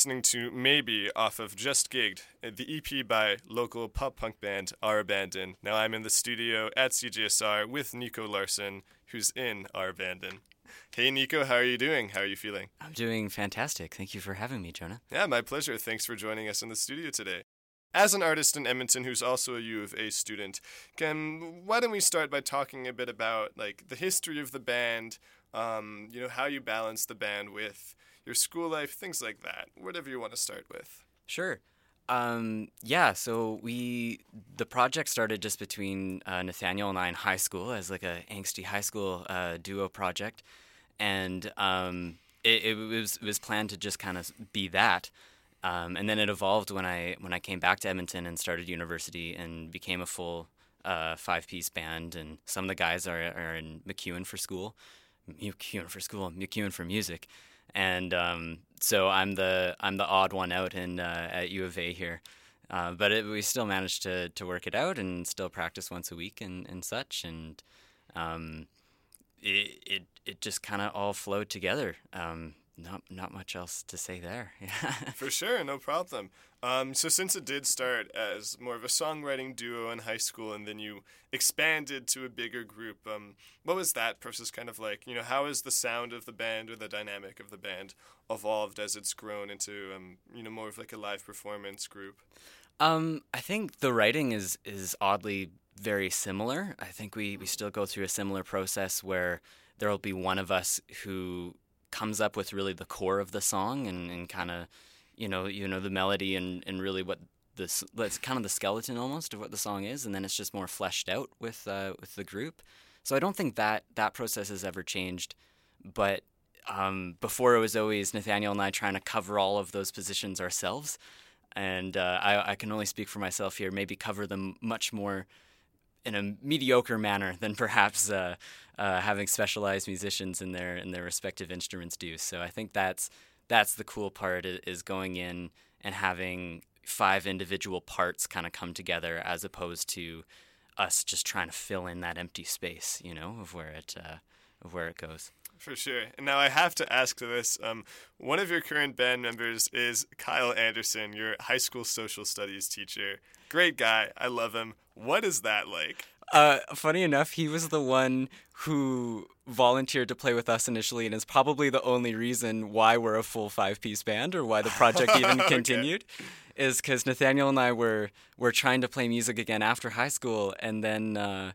Listening to Maybe off of Just Gigged, the EP by local pop punk band Our Abandon. Now I'm in the studio at CJSR with Nico Larson, who's in Our Abandon. Hey Nico, how are you doing? How are you feeling? I'm doing fantastic. Thank you for having me, Jonah. Yeah, my pleasure. Thanks for joining us in the studio today. As an artist in Edmonton who's also a U of A student, can why don't we start by talking a bit about like the history of the band, um, you know, how you balance the band with your school life, things like that. Whatever you want to start with. Sure. Um, yeah, so we the project started just between uh, Nathaniel and I in high school as like a angsty high school uh, duo project, and um, it, it was it was planned to just kind of be that. Um, and then it evolved when I when I came back to Edmonton and started university and became a full uh, five piece band. And some of the guys are, are in MacEwan for school, MacEwan for school, MacEwan for music, and um, so I'm the I'm the odd one out in uh, at U of A here. Uh, but it, we still managed to, to work it out and still practice once a week and, and such. And um, it, it, it just kind of all flowed together. Um, not not much else to say there. <laughs> For sure, no problem. Um, so since it did start as more of a songwriting duo in high school, and then you expanded to a bigger group, um, what was that process kind of like? You know, how has the sound of the band or the dynamic of the band evolved as it's grown into, um, you know, more of like a live performance group? Um, I think the writing is is oddly very similar. I think we we still go through a similar process where there will be one of us who comes up with really the core of the song and, and kind of you know you know the melody and, and really what this that's kind of the skeleton almost of what the song is and then it's just more fleshed out with uh, with the group. So I don't think that that process has ever changed but um, before it was always Nathaniel and I trying to cover all of those positions ourselves. And uh, I, I can only speak for myself here maybe cover them much more in a mediocre manner than perhaps uh, uh, having specialized musicians in their in their respective instruments do. So I think that's that's the cool part is going in and having five individual parts kind of come together as opposed to us just trying to fill in that empty space, you know, of where it uh, of where it goes. For sure. And now I have to ask this. Um, one of your current band members is Kyle Anderson, your high school social studies teacher. Great guy. I love him. What is that like? Uh, funny enough, he was the one who volunteered to play with us initially, and is probably the only reason why we're a full five-piece band or why the project even <laughs> Okay. continued. Is because Nathaniel and I were were trying to play music again after high school, and then uh,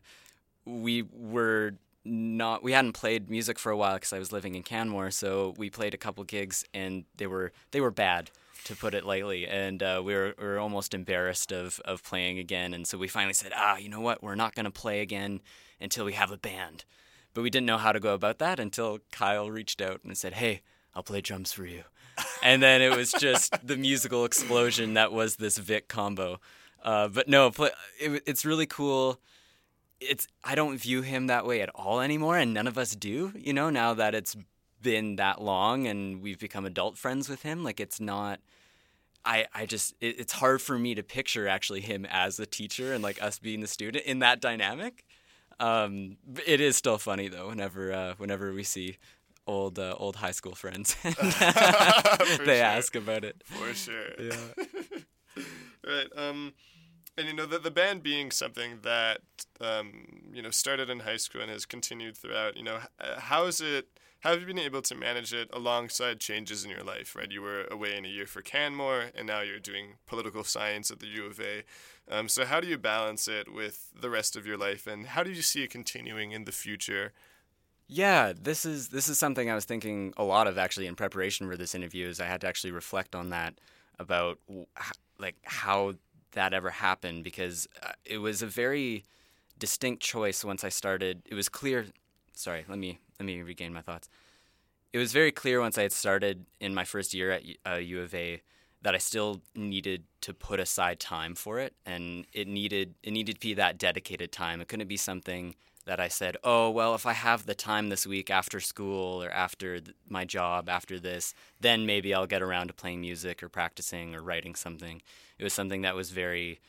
we were not we hadn't played music for a while because I was living in Canmore, so we played a couple gigs and they were they were bad to put it lightly, and uh, we were we were almost embarrassed of of playing again, and so we finally said, ah, you know what, we're not going to play again until we have a band, but we didn't know how to go about that until Kyle reached out and said, hey, I'll play drums for you, <laughs> and then it was just the musical explosion that was this Vic combo. Uh, but no, play, it, it's really cool it's I don't view him that way at all anymore, and none of us do. You know, now that it's been that long and we've become adult friends with him, like it's not. I I just it, it's hard for me to picture actually him as a teacher and like us being the student in that dynamic. Um, it is still funny though whenever uh, whenever we see old uh, old high school friends <laughs> <laughs> they sure. ask about it. For sure. Yeah. <laughs> right. Um, and you know the the band being something that um, you know started in high school and has continued throughout. You know, uh, how is it? How have you been able to manage it alongside changes in your life? Right, you were away in a year for Canmore, and now you're doing political science at the U of A. Um, so how do you balance it with the rest of your life, and how do you see it continuing in the future? Yeah, this is this is something I was thinking a lot of actually in preparation for this interview. Is I had to actually reflect on that about like how that ever happened because uh, it was a very distinct choice once I started. It was clear. Sorry, let me let me regain my thoughts. It was very clear once I had started in my first year at uh, U of A that I still needed to put aside time for it, and it needed it needed to be that dedicated time. It couldn't be something that I said, "Oh, well, if I have the time this week after school or after th- my job after this, then maybe I'll get around to playing music or practicing or writing something." It was something that was very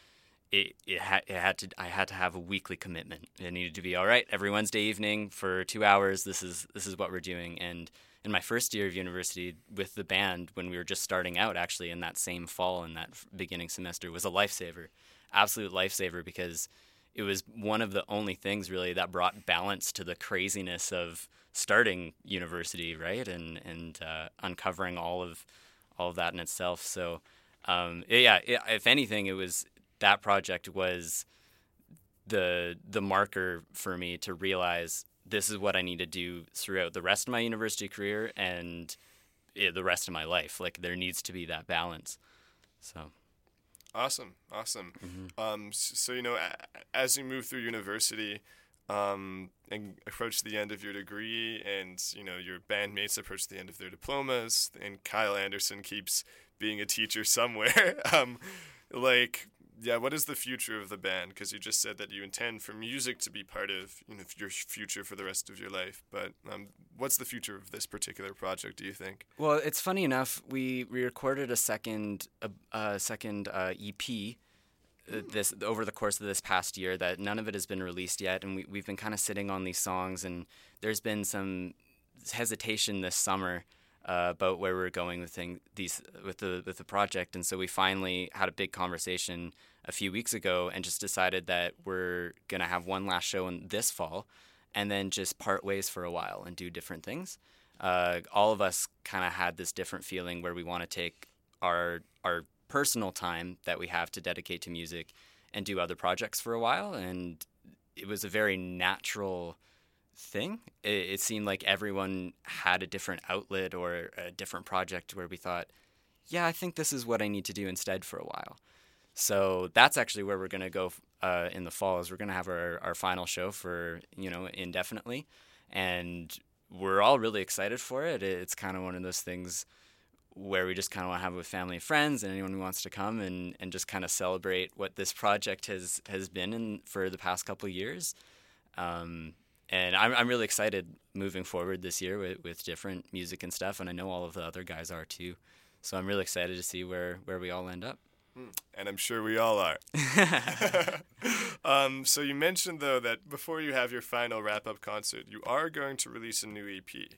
it it had it had to I had to have a weekly commitment. It needed to be all right every Wednesday evening for two hours. This is this is what we're doing. And in my first year of university with the band, when we were just starting out, actually in that same fall in that beginning semester, was a lifesaver, absolute lifesaver because it was one of the only things really that brought balance to the craziness of starting university, right? And and uh, uncovering all of all of that in itself. So um, yeah, if anything, it was that project was the the marker for me to realize this is what I need to do throughout the rest of my university career and the rest of my life. Like there needs to be that balance. So Awesome, awesome. Um, s- so you know, as you move through university, um, and approach the end of your degree, and you know your bandmates approach the end of their diplomas, and Kyle Anderson keeps being a teacher somewhere. <laughs> um, like, yeah, what is the future of the band? Because you just said that you intend for music to be part of you know your future for the rest of your life. But um, what's the future of this particular project? Do you think? Well, it's funny enough. We we recorded a second a, a second uh, EP uh, this over the course of this past year. That none of it has been released yet, and we we've been kind of sitting on these songs, and there's been some hesitation this summer uh, about where we're going with thing, these with the with the project, and so we finally had a big conversation a few weeks ago, and just decided that we're gonna have one last show in this fall, and then just part ways for a while and do different things. Uh, all of us kind of had this different feeling where we want to take our our personal time that we have to dedicate to music and do other projects for a while, and it was a very natural thing. It, it seemed like everyone had a different outlet or a different project where we thought, yeah, I think this is what I need to do instead for a while. So that's actually where we're going to go uh, in the fall. Is we're going to have our, our final show for you know indefinitely, and we're all really excited for it. It's kind of one of those things where we just kind of want to have it with family and friends and anyone who wants to come and, and just kind of celebrate what this project has has been in for the past couple years. Um, and I'm I'm really excited moving forward this year with, with different music and stuff, and I know all of the other guys are too. So I'm really excited to see where, where we all end up. and I'm sure we all are. <laughs> <laughs> um, so you mentioned though that before you have your final wrap-up concert, you are going to release a new EP.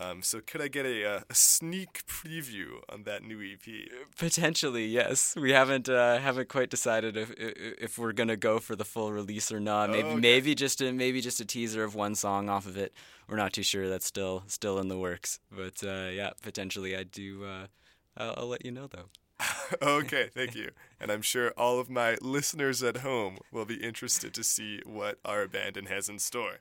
Um, so could I get a, uh, a sneak preview on that new EP? Potentially, yes. We haven't uh, haven't quite decided if if we're gonna go for the full release or not. Maybe Oh, okay. maybe just a maybe just a teaser of one song off of it. We're not too sure. That's still still in the works. But uh, yeah, potentially I do. Uh, I'll, I'll let you know though. <laughs> okay, thank you. And I'm sure all of my listeners at home will be interested to see what our abandon has in store.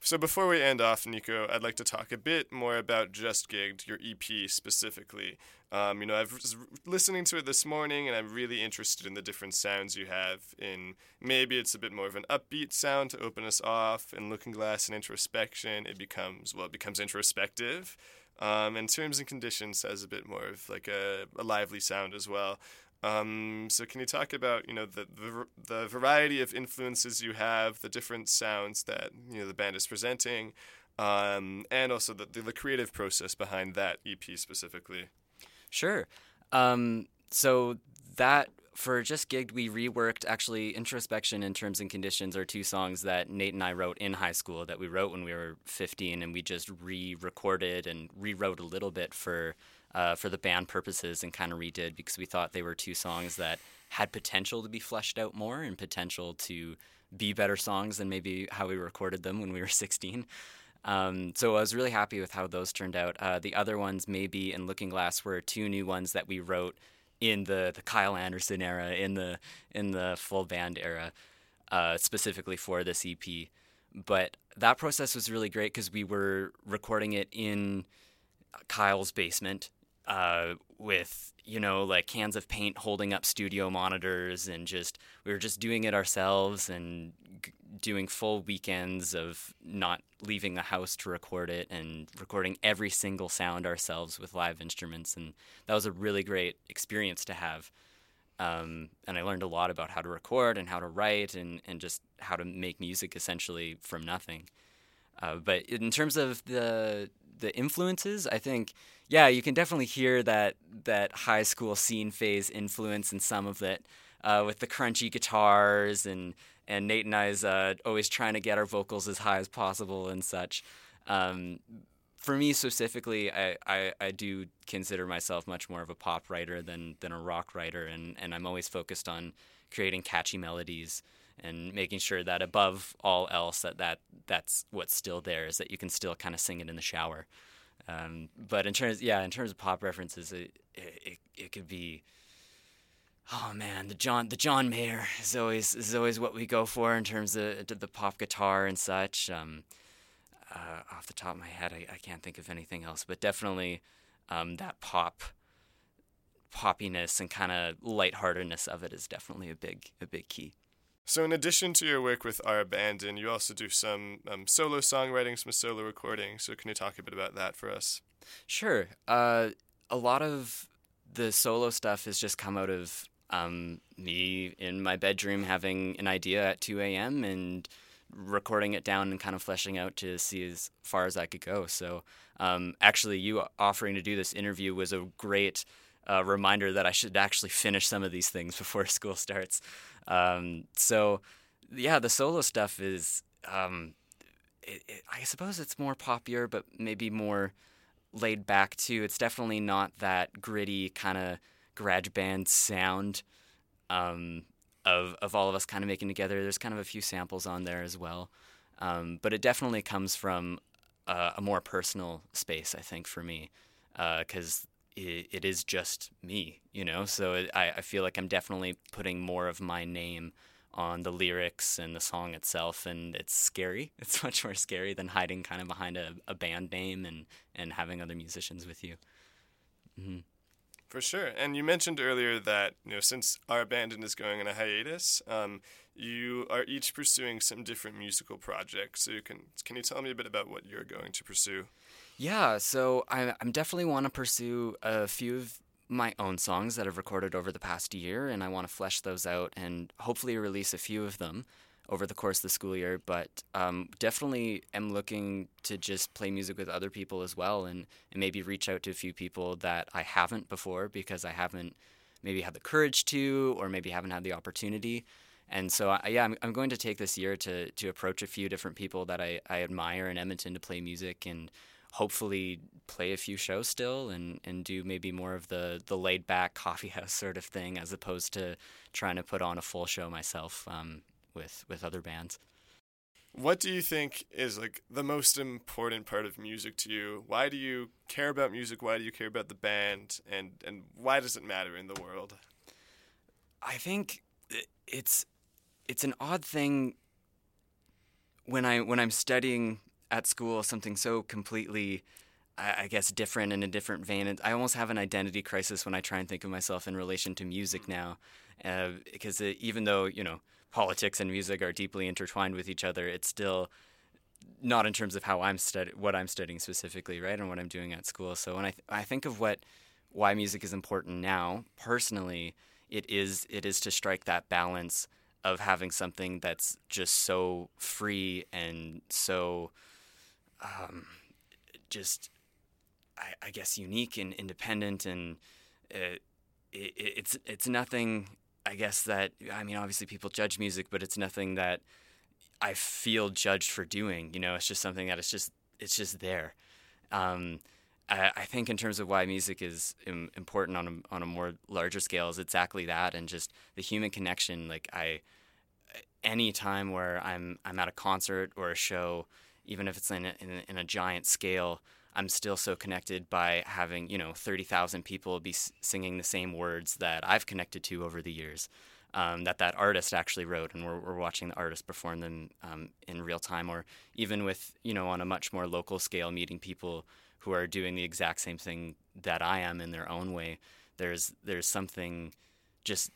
So before we end off, Nico, I'd like to talk a bit more about Just Gigged, your EP specifically. Um, you know, I was listening to it this morning, and I'm really interested in the different sounds you have. In maybe it's a bit more of an upbeat sound to open us off. and Looking Glass and Introspection, it becomes well, it becomes introspective. Um, and Terms and Conditions has a bit more of like a, a lively sound as well. Um, so can you talk about you know the, the the variety of influences you have, the different sounds that you know the band is presenting, um, and also the, the the creative process behind that EP specifically? Sure. Um, so that for just gigged, we reworked actually introspection and terms and conditions are two songs that Nate and I wrote in high school that we wrote when we were 15, and we just re-recorded and rewrote a little bit for uh, for the band purposes and kind of redid because we thought they were two songs that had potential to be fleshed out more and potential to be better songs than maybe how we recorded them when we were <laughs> 16. Um, so I was really happy with how those turned out. Uh, the other ones, maybe in Looking Glass, were two new ones that we wrote in the, the Kyle Anderson era, in the in the full band era, uh, specifically for this EP. But that process was really great because we were recording it in Kyle's basement uh, with you know like cans of paint holding up studio monitors and just we were just doing it ourselves and g- doing full weekends of not leaving the house to record it and recording every single sound ourselves with live instruments and that was a really great experience to have um, and I learned a lot about how to record and how to write and, and just how to make music essentially from nothing. Uh, but in terms of the the influences, I think yeah, you can definitely hear that that high school scene phase influence in some of it. uh, with the crunchy guitars and and Nate and I's uh, always trying to get our vocals as high as possible and such. Um, for me specifically, I, I, I do consider myself much more of a pop writer than, than a rock writer, and, and I'm always focused on creating catchy melodies and making sure that above all else that, that that's what's still there is that you can still kind of sing it in the shower. Um, but in terms, yeah, in terms of pop references, it, it, it could be oh man, the John the John Mayer is always is always what we go for in terms of the pop guitar and such. Um, uh, off the top of my head, I, I can't think of anything else, but definitely um, that pop poppiness and kind of lightheartedness of it is definitely a big a big key. So, in addition to your work with our Abandon, you also do some um, solo songwriting, some solo recording. So, can you talk a bit about that for us? Sure. Uh, a lot of the solo stuff has just come out of um, me in my bedroom having an idea at 2 a.m. and recording it down and kind of fleshing out to see as far as I could go. So, um, actually, you offering to do this interview was a great uh, reminder that I should actually finish some of these things <laughs> before school starts. Um, so, yeah, the solo stuff is, um, it, it, I suppose it's more popular, but maybe more laid back too. It's definitely not that gritty kind of garage band sound um, of of all of us kind of making together. There's kind of a few samples on there as well, um, but it definitely comes from uh, a more personal space, I think, for me, because uh, it, it is just me, you know. So it, I, I feel like I'm definitely putting more of my name on the lyrics and the song itself and it's scary <laughs> it's much more scary than hiding kind of behind a, a band name and, and having other musicians with you mm-hmm. For sure. And you mentioned earlier that, you know, since our abandon is going on a hiatus, um, you are each pursuing some different musical projects. So you can can you tell me a bit about what you're going to pursue? Yeah, so I I'm definitely want to pursue a few of my own songs that I've recorded over the past year and I want to flesh those out and hopefully release a few of them over the course of the school year, but um, definitely am looking to just play music with other people as well and, and maybe reach out to a few people that I haven't before because I haven't maybe had the courage to or maybe haven't had the opportunity. And so, I, yeah, I'm, I'm going to take this year to, to approach a few different people that I, I admire in Edmonton to play music and hopefully play a few shows still and, and do maybe more of the, the laid back <laughs> coffee house sort of thing as opposed to trying to put on a full show myself. Um, with with other bands. What do you think is like the most important part of music to you? Why do you care about music? Why do you care about the band? And and why does it matter in the world? I think it's it's an odd thing when I when I'm studying at school something so completely I, guess different in a different vein. I almost have an identity crisis when I try and think of myself in relation to music now, uh, because it, even though you know politics and music are deeply intertwined with each other, it's still not in terms of how I'm study what I'm studying specifically, right, and what I'm doing at school. So when I th- I think of what why music is important now, personally, it is it is to strike that balance of having something that's just so free and so um, just I, I, guess unique and independent and it, it, it's it's nothing I guess that I mean obviously people judge music, but it's nothing that I feel judged for doing. You know, it's just something that it's just it's just there. Um, I, I, think in terms of why music is important on a on a more larger scale is exactly that, and just the human connection. Like I, any time where I'm I'm at a concert or a show, even if it's in a, in a, in a giant scale, I'm still so connected by having, you know, 30,000 people be singing the same words that I've connected to over the years. Um, that that artist actually wrote, and we're, we're watching the artist perform them um, in real time, or even with you know on a much more local scale, meeting people who are doing the exact same thing that I am in their own way. There's there's something just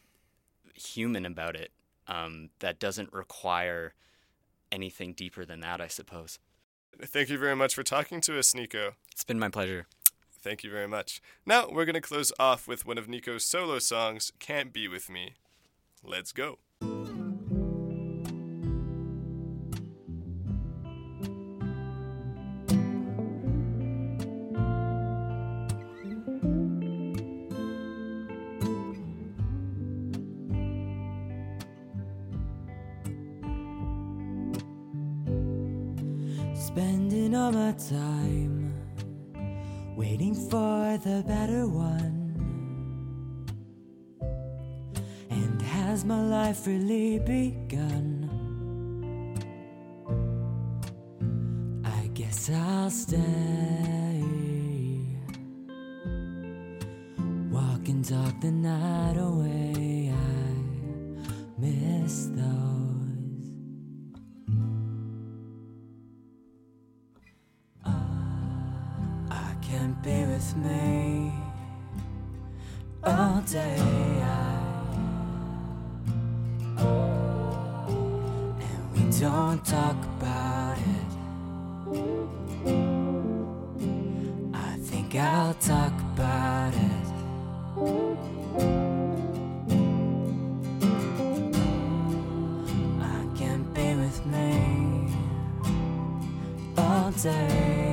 human about it um, that doesn't require anything deeper than that, I suppose. Thank you very much for talking to us, Nico. It's been my pleasure. Thank you very much. Now we're going to close off with one of Nico's solo songs, Can't Be With Me. Let's go. All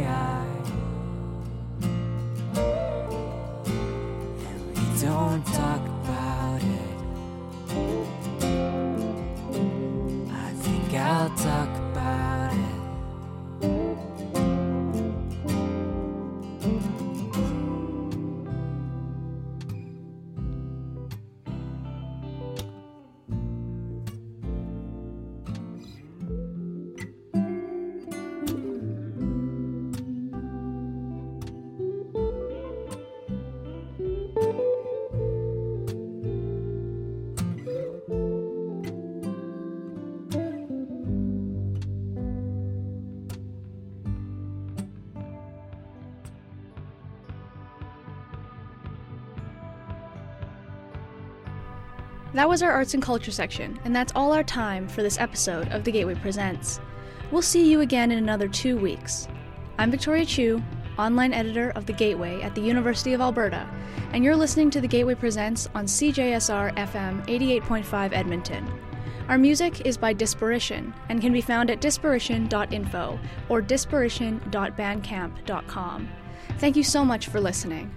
That was our arts and culture section, and that's all our time for this episode of The Gateway Presents. We'll see you again in another two weeks. I'm Victoria Chu, online editor of The Gateway at the University of Alberta, and you're listening to The Gateway Presents on CJSR FM 88.5 Edmonton. Our music is by Disparition and can be found at disparition.info or disparition.bandcamp.com. Thank you so much for listening.